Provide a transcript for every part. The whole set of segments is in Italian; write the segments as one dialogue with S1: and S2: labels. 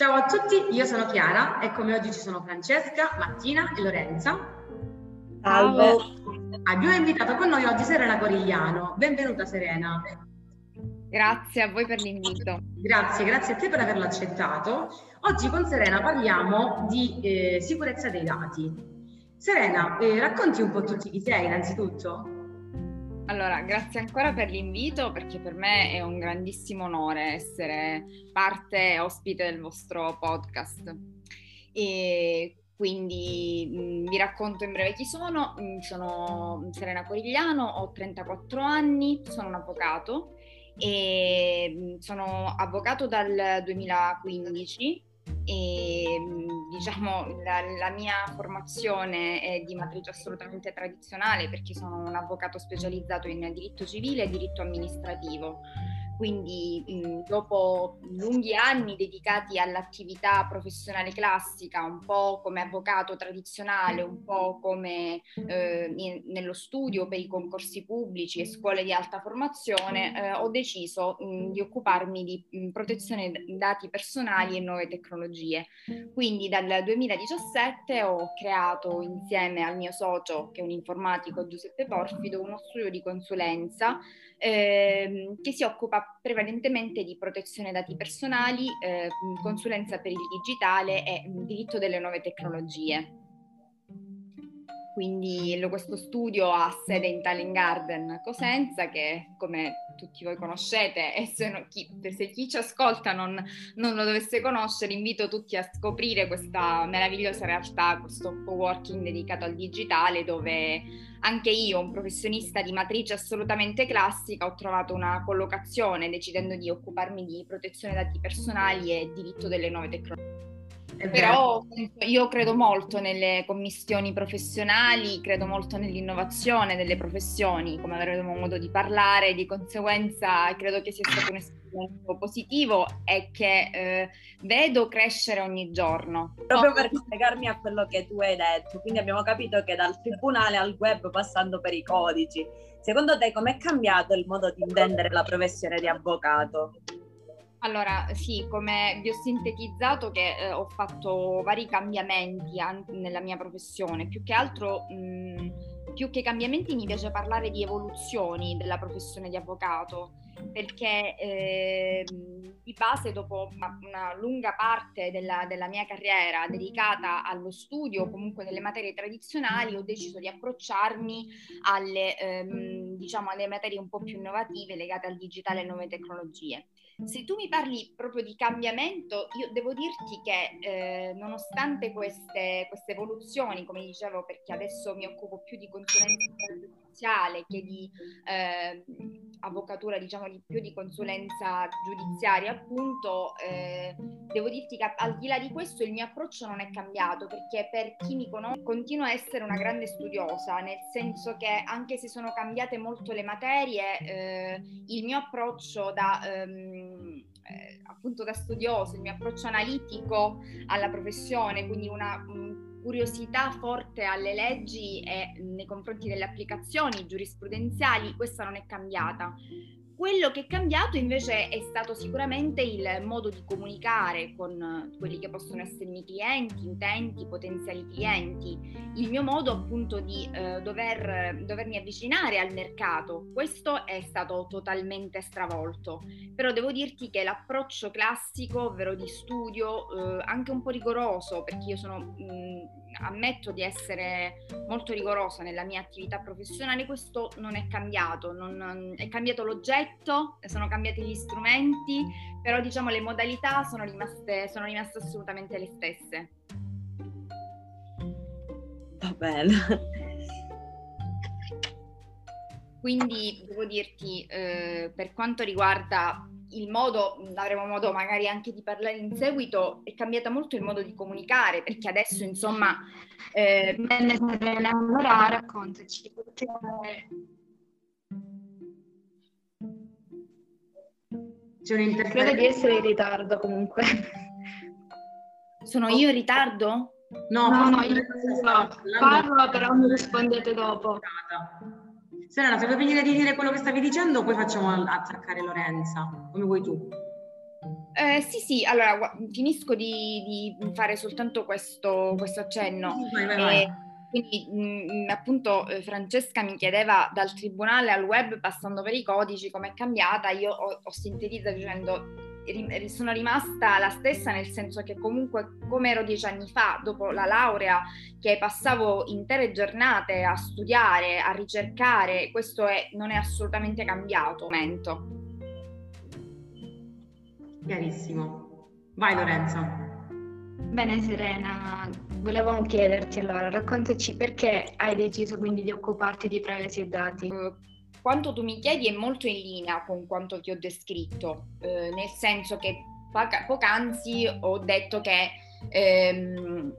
S1: Ciao a tutti, io sono Chiara e come oggi ci sono Francesca, Martina e Lorenza.
S2: Salve.
S1: Abbiamo invitato con noi oggi Serena Corigliano. Benvenuta Serena.
S2: Grazie a voi per l'invito.
S1: Grazie, grazie a te per averlo accettato. Oggi con Serena parliamo di eh, sicurezza dei dati. Serena, eh, racconti un po' tutti chi sei innanzitutto.
S2: Allora, grazie ancora per l'invito perché per me è un grandissimo onore essere parte ospite del vostro podcast. E quindi mh, vi racconto in breve chi sono. Sono Serena Corigliano, ho 34 anni, sono un avvocato e sono avvocato dal 2015 e diciamo la, la, mia formazione è di matrice assolutamente tradizionale perché sono un avvocato specializzato in diritto civile e diritto amministrativo quindi mh, dopo lunghi anni dedicati all'attività professionale classica, un po' come avvocato tradizionale, un po' come eh, in, nello studio per i concorsi pubblici e scuole di alta formazione, eh, ho deciso mh, di occuparmi di mh, protezione dati personali e nuove tecnologie. Quindi dal 2017 ho creato insieme al mio socio, che è un informatico Giuseppe Porfido, uno studio di consulenza ehm, che si occupa prevalentemente di protezione dati personali, eh, consulenza per il digitale e diritto delle nuove tecnologie. Quindi questo studio ha sede in Talent Garden Cosenza che come tutti voi conoscete e se, chi, se chi ci ascolta non, non, lo dovesse conoscere invito tutti a scoprire questa meravigliosa realtà, questo co-working dedicato al digitale dove anche io, un professionista di matrice assolutamente classica, ho trovato una collocazione decidendo di occuparmi di protezione dati personali e diritto delle nuove tecnologie. Però io credo molto nelle commissioni professionali, credo molto nell'innovazione delle professioni, come avremo modo di parlare, di conseguenza credo che sia stato un esperimento positivo e che eh, vedo crescere ogni giorno.
S3: Proprio per collegarmi a quello che tu hai detto, quindi abbiamo capito che dal tribunale al web passando per i codici, secondo te com'è cambiato il modo di intendere la professione di avvocato?
S2: Allora, sì, come vi ho sintetizzato che eh, ho fatto vari cambiamenti anche nella mia professione, più che altro, mh, più che cambiamenti mi piace parlare di evoluzioni della professione di avvocato, perché eh, di base dopo una, una lunga parte della, della, mia carriera dedicata allo studio, comunque delle materie tradizionali, ho deciso di approcciarmi alle, ehm, diciamo, alle materie un po' più innovative legate al digitale e alle nuove tecnologie. Se tu mi parli proprio di cambiamento, io devo dirti che eh, nonostante queste, queste, evoluzioni, come dicevo, perché adesso mi occupo più di consulenza giudiziale che di eh, avvocatura, diciamo di più di consulenza giudiziaria, appunto, eh, devo dirti che al di là di questo il mio approccio non è cambiato, perché per chi mi conosce continuo a essere una grande studiosa, nel senso che anche se sono cambiate molto le materie, eh, il mio approccio da... Ehm, eh, appunto da studioso, il mio approccio analitico alla professione, quindi una curiosità forte alle leggi e nei confronti delle applicazioni giurisprudenziali, questa non è cambiata. Quello che è cambiato invece è stato sicuramente il modo di comunicare con quelli che possono essere i miei clienti, utenti, potenziali clienti, il mio modo appunto di eh, dover, dovermi avvicinare al mercato. Questo è stato totalmente stravolto, però devo dirti che l'approccio classico, ovvero di studio, eh, anche un po' rigoroso, perché io sono, mh, ammetto di essere molto rigorosa nella mia attività professionale, questo non è cambiato, non, è cambiato l'oggetto progetto, sono cambiati gli strumenti, però diciamo le modalità sono rimaste, sono rimaste assolutamente le stesse.
S3: Va bene.
S2: Quindi devo dirti, eh, per quanto riguarda il modo, avremo modo magari anche di parlare in seguito, è cambiato molto il modo di comunicare, perché adesso insomma...
S4: Eh, Bene, Serena, allora raccontaci, perché
S1: C'è.
S4: Credo di essere in ritardo comunque.
S2: Sono io in ritardo?
S4: No, no, no io parlo, però mi rispondete dopo.
S1: Serena, se vuoi finire di dire quello che stavi dicendo, poi facciamo attaccare Lorenza, come vuoi tu.
S2: Eh, sì, sì, allora finisco di, di, fare soltanto questo, questo accenno.
S1: Vai, vai, vai.
S2: Eh, quindi mh, appunto eh, Francesca mi chiedeva dal tribunale al web passando per i codici com'è cambiata, io ho, ho sintetizzato dicendo sono rimasta la stessa nel senso che comunque come ero dieci anni fa dopo la laurea che passavo intere giornate a studiare, a ricercare, questo è, non è assolutamente cambiato. Momento.
S1: Chiarissimo. Vai Lorenzo.
S4: Bene Serena, volevo chiederti allora, raccontaci perché hai deciso quindi di occuparti di privacy e dati?
S2: Eh, quanto tu mi chiedi è molto in linea con quanto ti ho descritto, eh, nel senso che poc'anzi ho detto che ehm,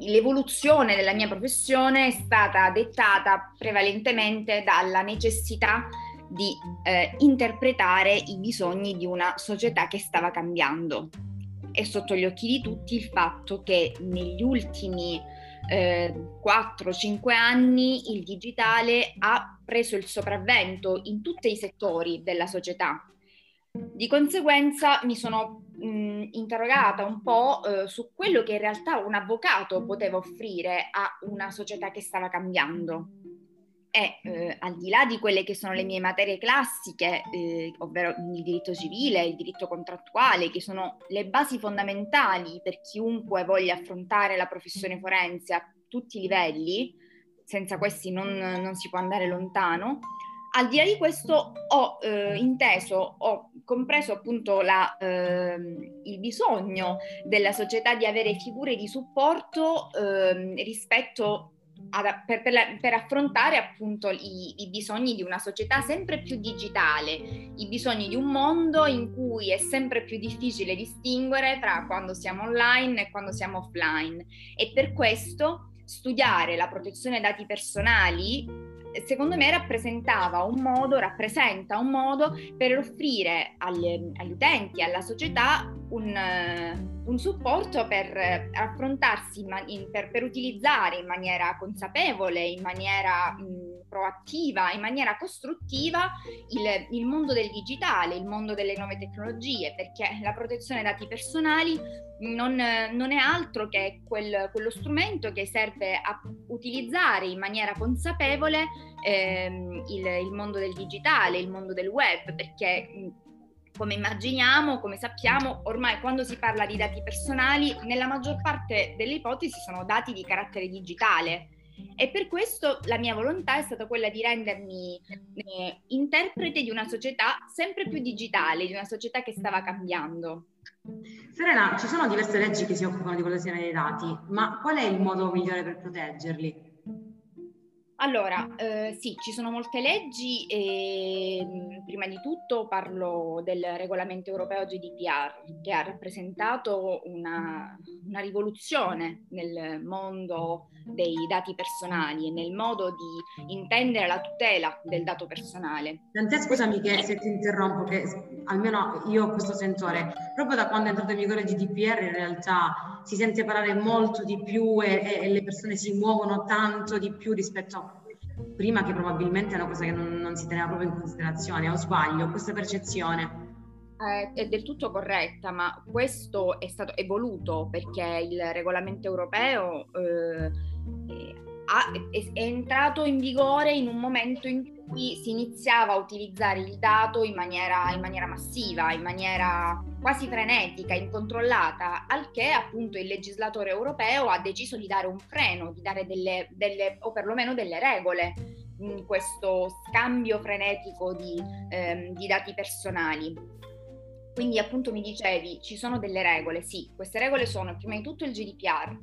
S2: l'evoluzione della mia professione è stata dettata prevalentemente dalla necessità di eh, interpretare i bisogni di una società che stava cambiando è sotto gli occhi di tutti il fatto che negli ultimi eh, 4-5 anni il digitale ha preso il sopravvento in tutti i settori della società. Di conseguenza mi sono mh, interrogata un po' eh, su quello che in realtà un avvocato poteva offrire a una società che stava cambiando è eh, al di là di quelle che sono le mie materie classiche, eh, ovvero il diritto civile, il diritto contrattuale, che sono le basi fondamentali per chiunque voglia affrontare la professione forense a tutti i livelli, senza questi non, non si può andare lontano. Al di là di questo ho eh, inteso, ho compreso appunto la, ehm, il bisogno della società di avere figure di supporto ehm, rispetto ad, per, per, per, affrontare appunto i, i, bisogni di una società sempre più digitale, i bisogni di un mondo in cui è sempre più difficile distinguere tra quando siamo online e quando siamo offline. E per questo studiare la protezione dati personali secondo me rappresentava un modo, rappresenta un modo per offrire agli, agli utenti, alla società un, un supporto per affrontarsi, in, per, per, utilizzare in maniera consapevole, in maniera mh, proattiva, in maniera costruttiva il, il, mondo del digitale, il mondo delle nuove tecnologie, perché la protezione dati personali non, non è altro che quel, quello strumento che serve a utilizzare in maniera consapevole ehm, il, il mondo del digitale, il mondo del web, perché come immaginiamo, come sappiamo, ormai quando si parla di dati personali, nella maggior parte delle ipotesi sono dati di carattere digitale. E per questo la mia volontà è stata quella di rendermi eh, interprete di una società sempre più digitale, di una società che stava cambiando.
S1: Serena, ci sono diverse leggi che si occupano di protezione dei dati, ma qual è il modo migliore per proteggerli?
S2: Allora, eh, sì, ci sono molte leggi e mm, prima di tutto parlo del regolamento europeo GDPR che ha rappresentato una, una rivoluzione nel mondo dei dati personali e nel modo di intendere la tutela del dato personale.
S1: Tant'è scusami che se ti interrompo, che almeno io ho questo sentore, proprio da quando è entrato in vigore il GDPR in realtà si sente parlare molto di più e, e le persone si muovono tanto di più rispetto prima che probabilmente è una cosa che non, non si teneva proprio in considerazione, o sbaglio, questa percezione?
S2: Eh, è del tutto corretta, ma questo è stato evoluto perché il regolamento europeo eh, è, è, entrato in vigore in un momento in cui si iniziava a utilizzare il dato in maniera, in maniera massiva, in maniera quasi frenetica, incontrollata, al che appunto il legislatore europeo ha deciso di dare un freno, di dare delle, delle o perlomeno delle regole in questo scambio frenetico di, ehm, di dati personali. Quindi appunto mi dicevi, ci sono delle regole, sì, queste regole sono prima di tutto il GDPR,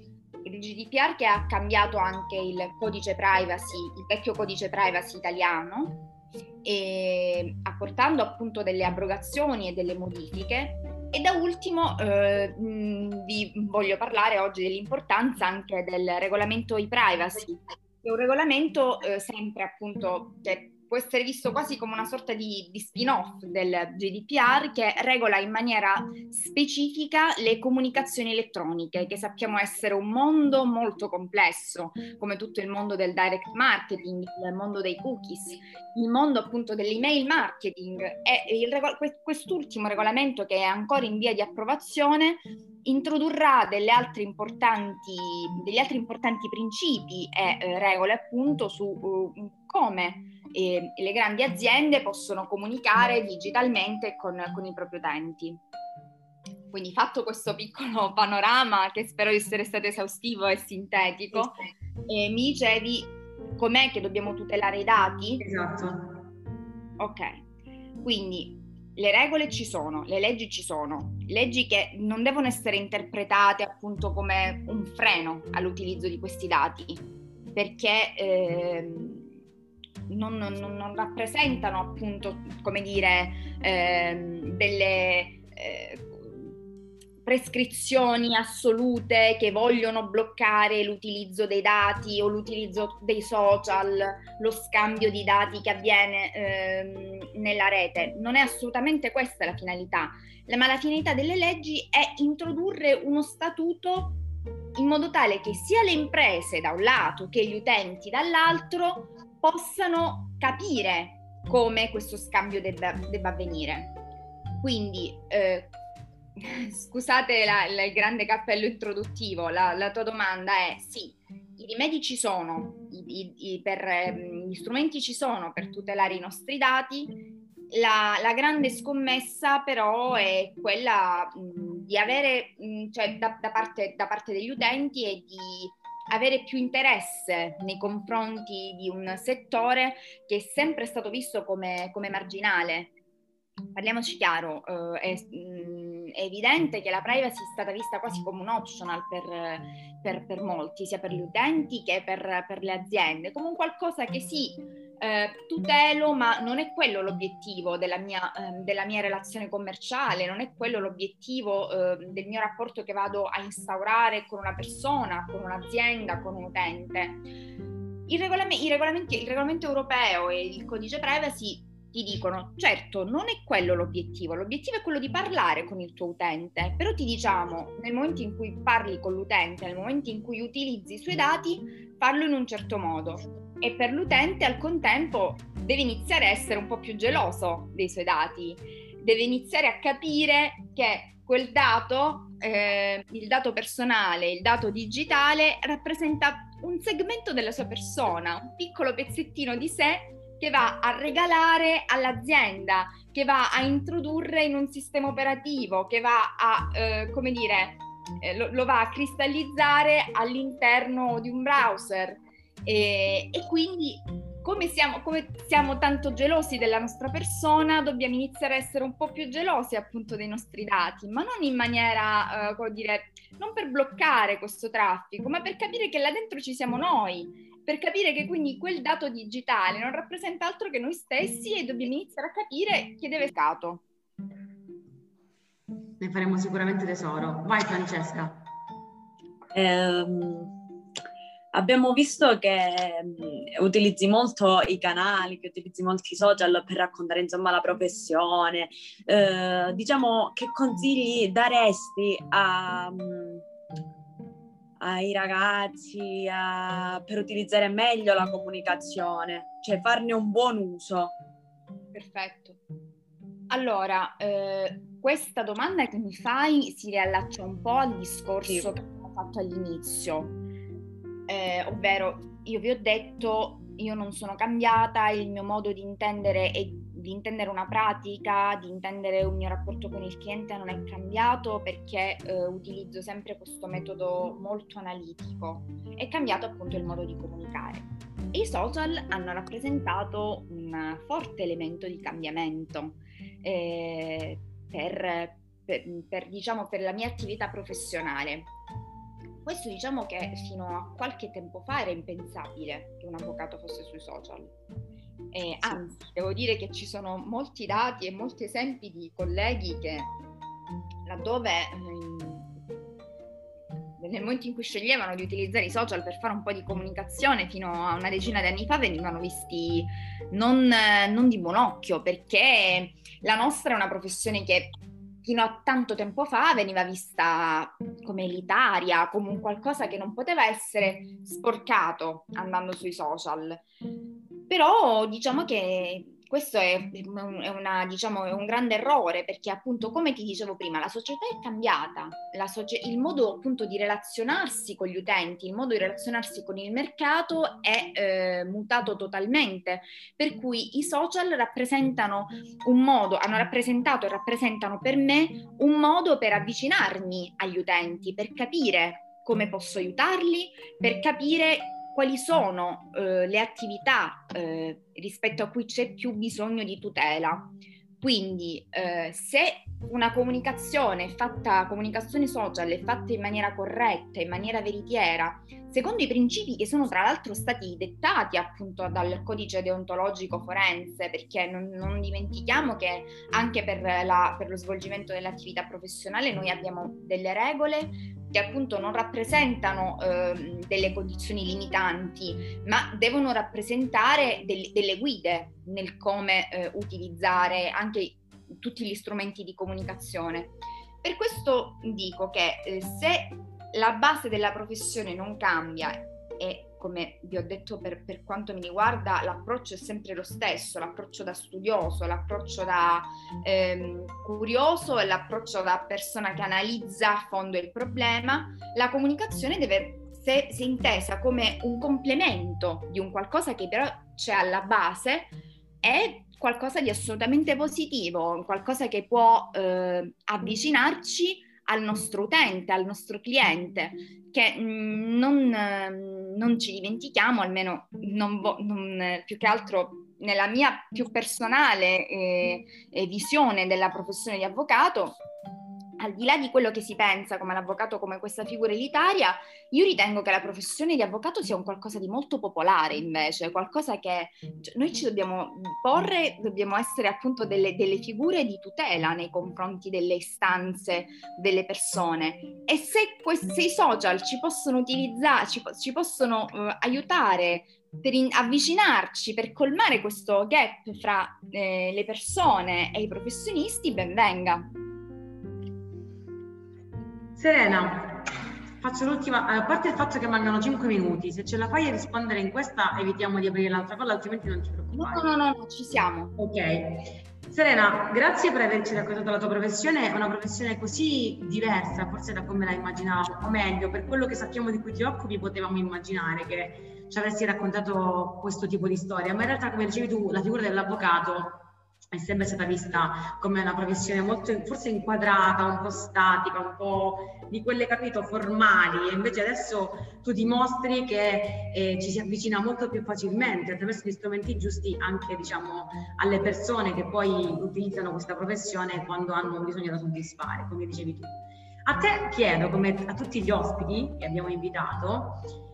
S2: il GDPR che ha cambiato anche il codice privacy, il vecchio codice privacy italiano, e apportando appunto delle abrogazioni e delle modifiche. E da ultimo eh, vi voglio parlare oggi dell'importanza anche del regolamento e-privacy, che è un regolamento eh, sempre appunto che può essere visto quasi come una sorta di, di, spin-off del GDPR che regola in maniera specifica le comunicazioni elettroniche, che sappiamo essere un mondo molto complesso, come tutto il mondo del direct marketing, il mondo dei cookies, il mondo appunto dell'email marketing. E il, quest'ultimo regolamento che è ancora in via di approvazione introdurrà delle altre importanti, degli altri importanti principi e eh, regole appunto su uh, come e le grandi aziende possono comunicare digitalmente con, con i propri utenti. Quindi fatto questo piccolo panorama che spero di essere stato esaustivo e sintetico, eh, mi dicevi com'è che dobbiamo tutelare i dati?
S1: Esatto.
S2: Ok, quindi le regole ci sono, le leggi ci sono, leggi che non devono essere interpretate appunto come un freno all'utilizzo di questi dati, perché eh, non, non, non rappresentano appunto, come dire, eh, delle eh, prescrizioni assolute che vogliono bloccare l'utilizzo dei dati o l'utilizzo dei social, lo scambio di dati che avviene eh, nella rete. Non è assolutamente questa la finalità, ma la finalità delle leggi è introdurre uno statuto in modo tale che sia le imprese da un lato che gli utenti dall'altro possano capire come questo scambio debba, debba avvenire. Quindi, eh, scusate la, la, il grande cappello introduttivo, la, la, tua domanda è sì, i rimedi ci sono, i, i, i, per, ehm, gli strumenti ci sono per tutelare i nostri dati, la, la, grande scommessa però è quella mh, di avere, mh, cioè da, da, parte, da, parte, degli utenti e di avere più interesse nei confronti di un settore che è sempre stato visto come, come marginale. Parliamoci chiaro, eh, è, mh, è, evidente che la privacy è stata vista quasi come un optional per, per, per molti, sia per gli utenti che per, per le aziende, come un qualcosa che sì, eh, tutelo, ma non è quello l'obiettivo della mia, eh, della mia relazione commerciale, non è quello l'obiettivo eh, del mio rapporto che vado a instaurare con una persona, con un'azienda, con un utente. Il, regolam- il, il regolamento europeo e il codice privacy ti dicono, certo, non è quello l'obiettivo, l'obiettivo è quello di parlare con il tuo utente, però ti diciamo, nel momento in cui parli con l'utente, nel momento in cui utilizzi i suoi dati, farlo in un certo modo e per l'utente al contempo deve iniziare a essere un po' più geloso dei suoi dati, deve iniziare a capire che quel dato, eh, il dato personale, il dato digitale, rappresenta un segmento della sua persona, un piccolo pezzettino di sé che va a regalare all'azienda, che va a introdurre in un sistema operativo, che va a, eh, come dire, eh, lo, lo, va a cristallizzare all'interno di un browser. E, e quindi come siamo, come siamo, tanto gelosi della nostra persona, dobbiamo iniziare a essere un po' più gelosi appunto dei nostri dati, ma non in maniera, uh, come dire, non per bloccare questo traffico, ma per capire che là dentro ci siamo noi, per capire che quindi quel dato digitale non rappresenta altro che noi stessi e dobbiamo iniziare a capire chi deve stato.
S1: Ne faremo sicuramente tesoro. Vai Francesca.
S3: Um abbiamo visto che mh, utilizzi molto i canali, che utilizzi molti social per raccontare insomma la professione. Eh, diciamo che consigli daresti a, ai ragazzi a, per utilizzare meglio la comunicazione, cioè farne un buon uso?
S2: Perfetto. Allora, eh, questa domanda che mi fai si riallaccia un po' al discorso sì. che abbiamo fatto all'inizio, eh, ovvero io vi ho detto io non sono cambiata, il mio modo di intendere e di intendere una pratica, di intendere un mio rapporto con il cliente non è cambiato perché eh, utilizzo sempre questo metodo molto analitico. È cambiato appunto il modo di comunicare. I social hanno rappresentato un forte elemento di cambiamento eh, per, per, per, diciamo, per la mia attività professionale. Questo diciamo che fino a qualche tempo fa era impensabile che un avvocato fosse sui social. Eh, anzi, devo dire che ci sono molti dati e molti esempi di colleghi che laddove eh, nel momento in cui sceglievano di utilizzare i social per fare un po' di comunicazione fino a una decina di anni fa venivano visti non, non di buon occhio perché la nostra è una professione che fino a tanto tempo fa veniva vista come elitaria, come un qualcosa che non poteva essere sporcato andando sui social. Però diciamo che questo è, è, una, diciamo, è, un grande errore perché appunto come ti dicevo prima la società è cambiata, socie- il modo appunto di relazionarsi con gli utenti, il modo di relazionarsi con il mercato è eh, mutato totalmente, per cui i social rappresentano un modo, hanno rappresentato e rappresentano per me un modo per avvicinarmi agli utenti, per capire come posso aiutarli, per capire quali sono eh, le attività eh, rispetto a cui c'è più bisogno di tutela. Quindi eh, se una comunicazione fatta, comunicazione social è fatta in maniera corretta, in maniera veritiera, secondo i principi che sono tra l'altro stati dettati appunto dal codice deontologico forense, perché non, non dimentichiamo che anche per, la, per lo svolgimento dell'attività professionale noi abbiamo delle regole che appunto non rappresentano eh, delle condizioni limitanti, ma devono rappresentare del, delle guide nel come eh, utilizzare anche tutti gli strumenti di comunicazione. Per questo dico che eh, se la base della professione non cambia e come vi ho detto per, per, quanto mi riguarda, l'approccio è sempre lo stesso, l'approccio da studioso, l'approccio da ehm, curioso e l'approccio da persona che analizza a fondo il problema. La comunicazione deve se, intesa come un complemento di un qualcosa che però c'è alla base, è qualcosa di assolutamente positivo, qualcosa che può eh, avvicinarci al nostro utente, al nostro cliente, che mm, non, non, ci dimentichiamo, almeno non, non, più che altro nella mia più personale eh, visione della professione di avvocato, al di là di quello che si pensa come l'avvocato come questa figura elitaria, io ritengo che la professione di avvocato sia un qualcosa di molto popolare invece, qualcosa che cioè, noi ci dobbiamo porre, dobbiamo essere appunto delle, delle, figure di tutela nei confronti delle istanze delle persone e se, questi, i social ci possono utilizzare, ci, ci possono uh, aiutare per in- avvicinarci, per colmare questo gap fra eh, le persone e i professionisti, ben venga.
S1: Serena, faccio l'ultima, a parte il fatto che mancano 5 minuti, se ce la fai a rispondere in questa evitiamo di aprire l'altra cosa, altrimenti non ci preoccupare.
S2: No, no, no, no, ci siamo.
S1: Ok. Serena, grazie per averci raccontato la tua professione, è una professione così diversa forse da come la immaginavamo, o meglio, per quello che sappiamo di cui ti occupi potevamo immaginare che ci avresti raccontato questo tipo di storia, ma in realtà come dicevi tu, la figura dell'avvocato è sempre stata vista come una professione molto forse inquadrata, un po' statica, un po' di quelle capito formali e invece adesso tu dimostri che eh, ci si avvicina molto più facilmente attraverso gli strumenti giusti anche diciamo alle persone che poi utilizzano questa professione quando hanno un bisogno da soddisfare, come dicevi tu. A te chiedo, come a tutti gli ospiti che abbiamo invitato,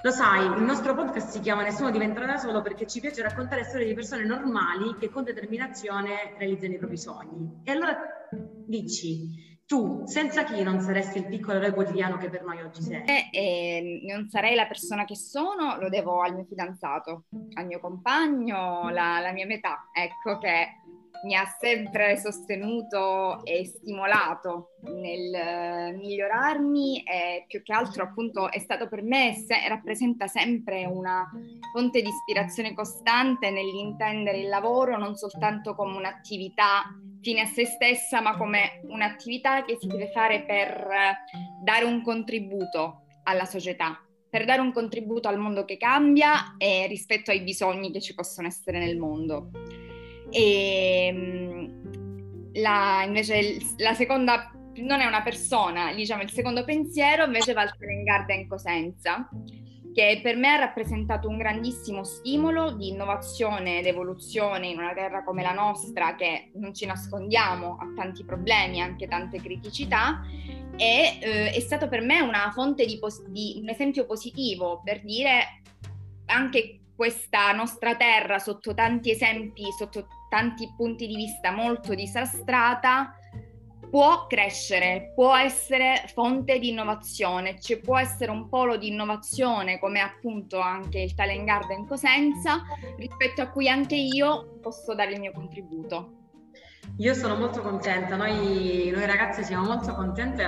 S1: lo sai, il nostro podcast si chiama Nessuno diventerà da solo perché ci piace raccontare storie di persone normali che con determinazione realizzano i propri sogni. E allora dici, tu senza chi non saresti il piccolo eroe quotidiano che per noi oggi sei?
S2: Eh, eh, non sarei la persona che sono, lo devo al mio fidanzato, al mio compagno, la, la mia metà, ecco che mi ha sempre sostenuto e stimolato nel migliorarmi e più che altro appunto è stato per me, se, rappresenta sempre una fonte di ispirazione costante nell'intendere il lavoro non soltanto come un'attività fine a se stessa, ma come un'attività che si deve fare per dare un contributo alla società, per dare un contributo al mondo che cambia e rispetto ai bisogni che ci possono essere nel mondo. E ehm, la, invece la seconda non è una persona, diciamo il secondo pensiero invece va al Garden Cosenza, che per me ha rappresentato un grandissimo stimolo di innovazione ed evoluzione in una terra come la nostra che non ci nascondiamo ha tanti problemi, anche tante criticità e eh, è stato per me una fonte di, pos- di un esempio positivo per dire anche questa nostra terra sotto tanti esempi, sotto tanti punti di vista molto disastrata, può crescere, può essere fonte di innovazione, ci può essere un polo di innovazione come appunto anche il Talent Garden Cosenza, rispetto a cui anche io posso dare il mio contributo.
S1: Io sono molto contenta, noi, noi ragazze siamo molto contente,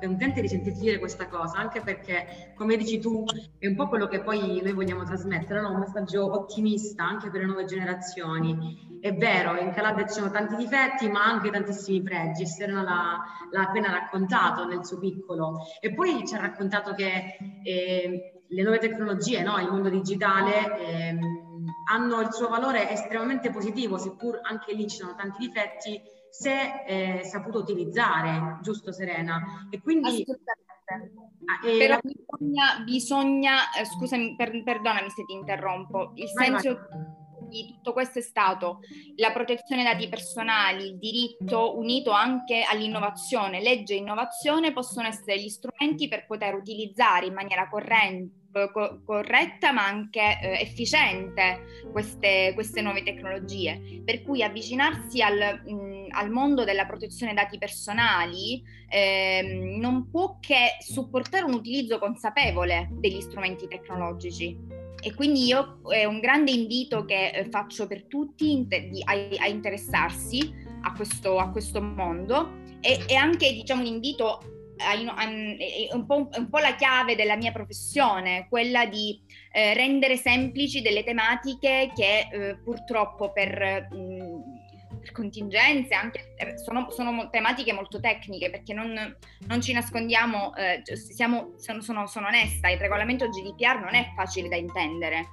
S1: contente di sentirti dire questa cosa, anche perché, come dici tu, è un po' quello che poi noi vogliamo trasmettere, no? un messaggio ottimista anche per le nuove generazioni. È vero, in Calabria ci sono tanti difetti, ma anche tantissimi pregi, Serena l'ha, l'ha, appena raccontato nel suo piccolo. E poi ci ha raccontato che eh, le nuove tecnologie, no? il mondo digitale... Eh, hanno il suo valore estremamente positivo, seppur anche lì ci sono tanti difetti, se eh, saputo utilizzare, giusto Serena?
S2: E quindi... Ah, e Però bisogna, bisogna eh, scusami, per, perdonami se ti interrompo, il vai, senso... Vai di tutto questo è stato la protezione dei dati personali, il diritto unito anche all'innovazione. Legge e innovazione possono essere gli strumenti per poter utilizzare in maniera corrente Co- corretta ma anche eh, efficiente queste, queste, nuove tecnologie. Per cui avvicinarsi al, mh, al mondo della protezione dati personali eh, non può che supportare un utilizzo consapevole degli strumenti tecnologici. E quindi io è un grande invito che eh, faccio per tutti inter- di, a, a, interessarsi a questo, a questo mondo e, e, anche diciamo un invito è un, po', la chiave della mia professione, quella di eh, rendere semplici delle tematiche che eh, purtroppo per, mm, per, contingenze, anche, eh, sono, sono, tematiche molto tecniche perché non, non ci nascondiamo, eh, siamo, sono, sono, sono onesta, il regolamento GDPR non è facile da intendere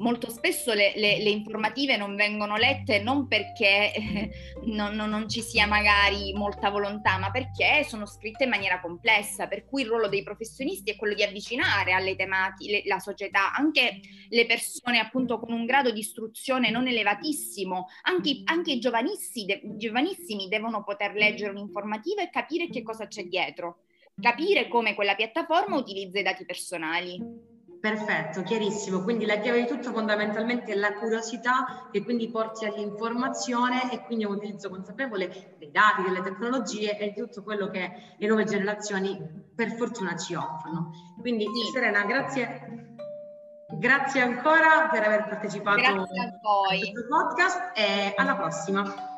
S2: molto spesso le, le, le, informative non vengono lette non perché eh, non, non, non, ci sia magari molta volontà, ma perché sono scritte in maniera complessa, per cui il ruolo dei professionisti è quello di avvicinare alle tematiche la società, anche le persone appunto con un grado di istruzione non elevatissimo, anche, anche i giovanissimi, de, giovanissimi devono poter leggere un'informativa e capire che cosa c'è dietro, capire come quella piattaforma utilizza i dati personali.
S1: Perfetto, chiarissimo. Quindi la chiave di tutto fondamentalmente è la curiosità che quindi porti all'informazione e quindi un utilizzo consapevole dei dati, delle tecnologie e di tutto quello che le nuove generazioni per fortuna ci offrono. Quindi sì. Serena, grazie, grazie ancora per aver partecipato
S2: a questo
S1: podcast e alla prossima.